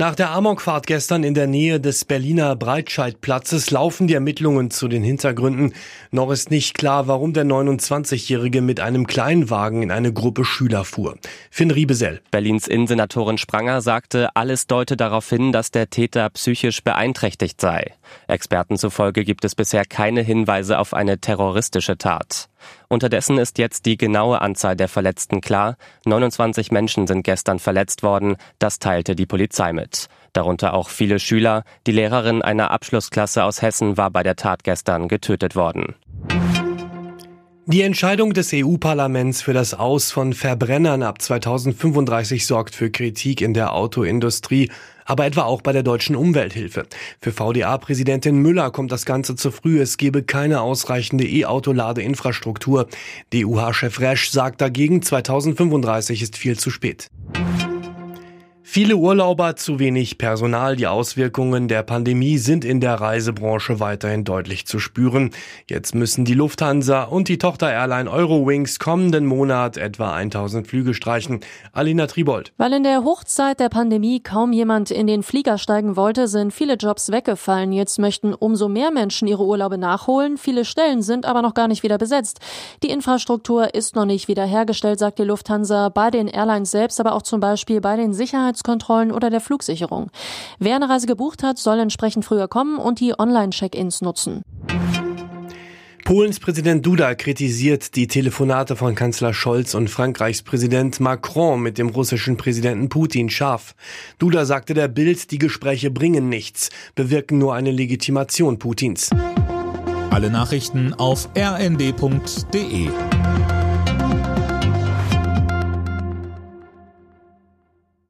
Nach der Amokfahrt gestern in der Nähe des Berliner Breitscheidplatzes laufen die Ermittlungen zu den Hintergründen. Noch ist nicht klar, warum der 29-Jährige mit einem Kleinwagen in eine Gruppe Schüler fuhr. Finn Riebesell. Berlins Innensenatorin Spranger sagte, alles deute darauf hin, dass der Täter psychisch beeinträchtigt sei. Experten zufolge gibt es bisher keine Hinweise auf eine terroristische Tat. Unterdessen ist jetzt die genaue Anzahl der Verletzten klar. 29 Menschen sind gestern verletzt worden. Das teilte die Polizei mit. Darunter auch viele Schüler. Die Lehrerin einer Abschlussklasse aus Hessen war bei der Tat gestern getötet worden. Die Entscheidung des EU-Parlaments für das Aus von Verbrennern ab 2035 sorgt für Kritik in der Autoindustrie, aber etwa auch bei der deutschen Umwelthilfe. Für VDA-Präsidentin Müller kommt das Ganze zu früh. Es gebe keine ausreichende E-Auto-Ladeinfrastruktur. DUH-Chef Resch sagt dagegen, 2035 ist viel zu spät. Viele Urlauber, zu wenig Personal. Die Auswirkungen der Pandemie sind in der Reisebranche weiterhin deutlich zu spüren. Jetzt müssen die Lufthansa und die Tochter-Airline Eurowings kommenden Monat etwa 1000 Flüge streichen. Alina Tribold. Weil in der Hochzeit der Pandemie kaum jemand in den Flieger steigen wollte, sind viele Jobs weggefallen. Jetzt möchten umso mehr Menschen ihre Urlaube nachholen. Viele Stellen sind aber noch gar nicht wieder besetzt. Die Infrastruktur ist noch nicht wiederhergestellt, sagt die Lufthansa, bei den Airlines selbst, aber auch zum Beispiel bei den Sicherheits Sicherheitskontrollen oder der Flugsicherung. Wer eine Reise gebucht hat, soll entsprechend früher kommen und die Online-Check-ins nutzen. Polens Präsident Duda kritisiert die Telefonate von Kanzler Scholz und Frankreichs Präsident Macron mit dem russischen Präsidenten Putin scharf. Duda sagte der Bild, die Gespräche bringen nichts, bewirken nur eine Legitimation Putins. Alle Nachrichten auf rnd.de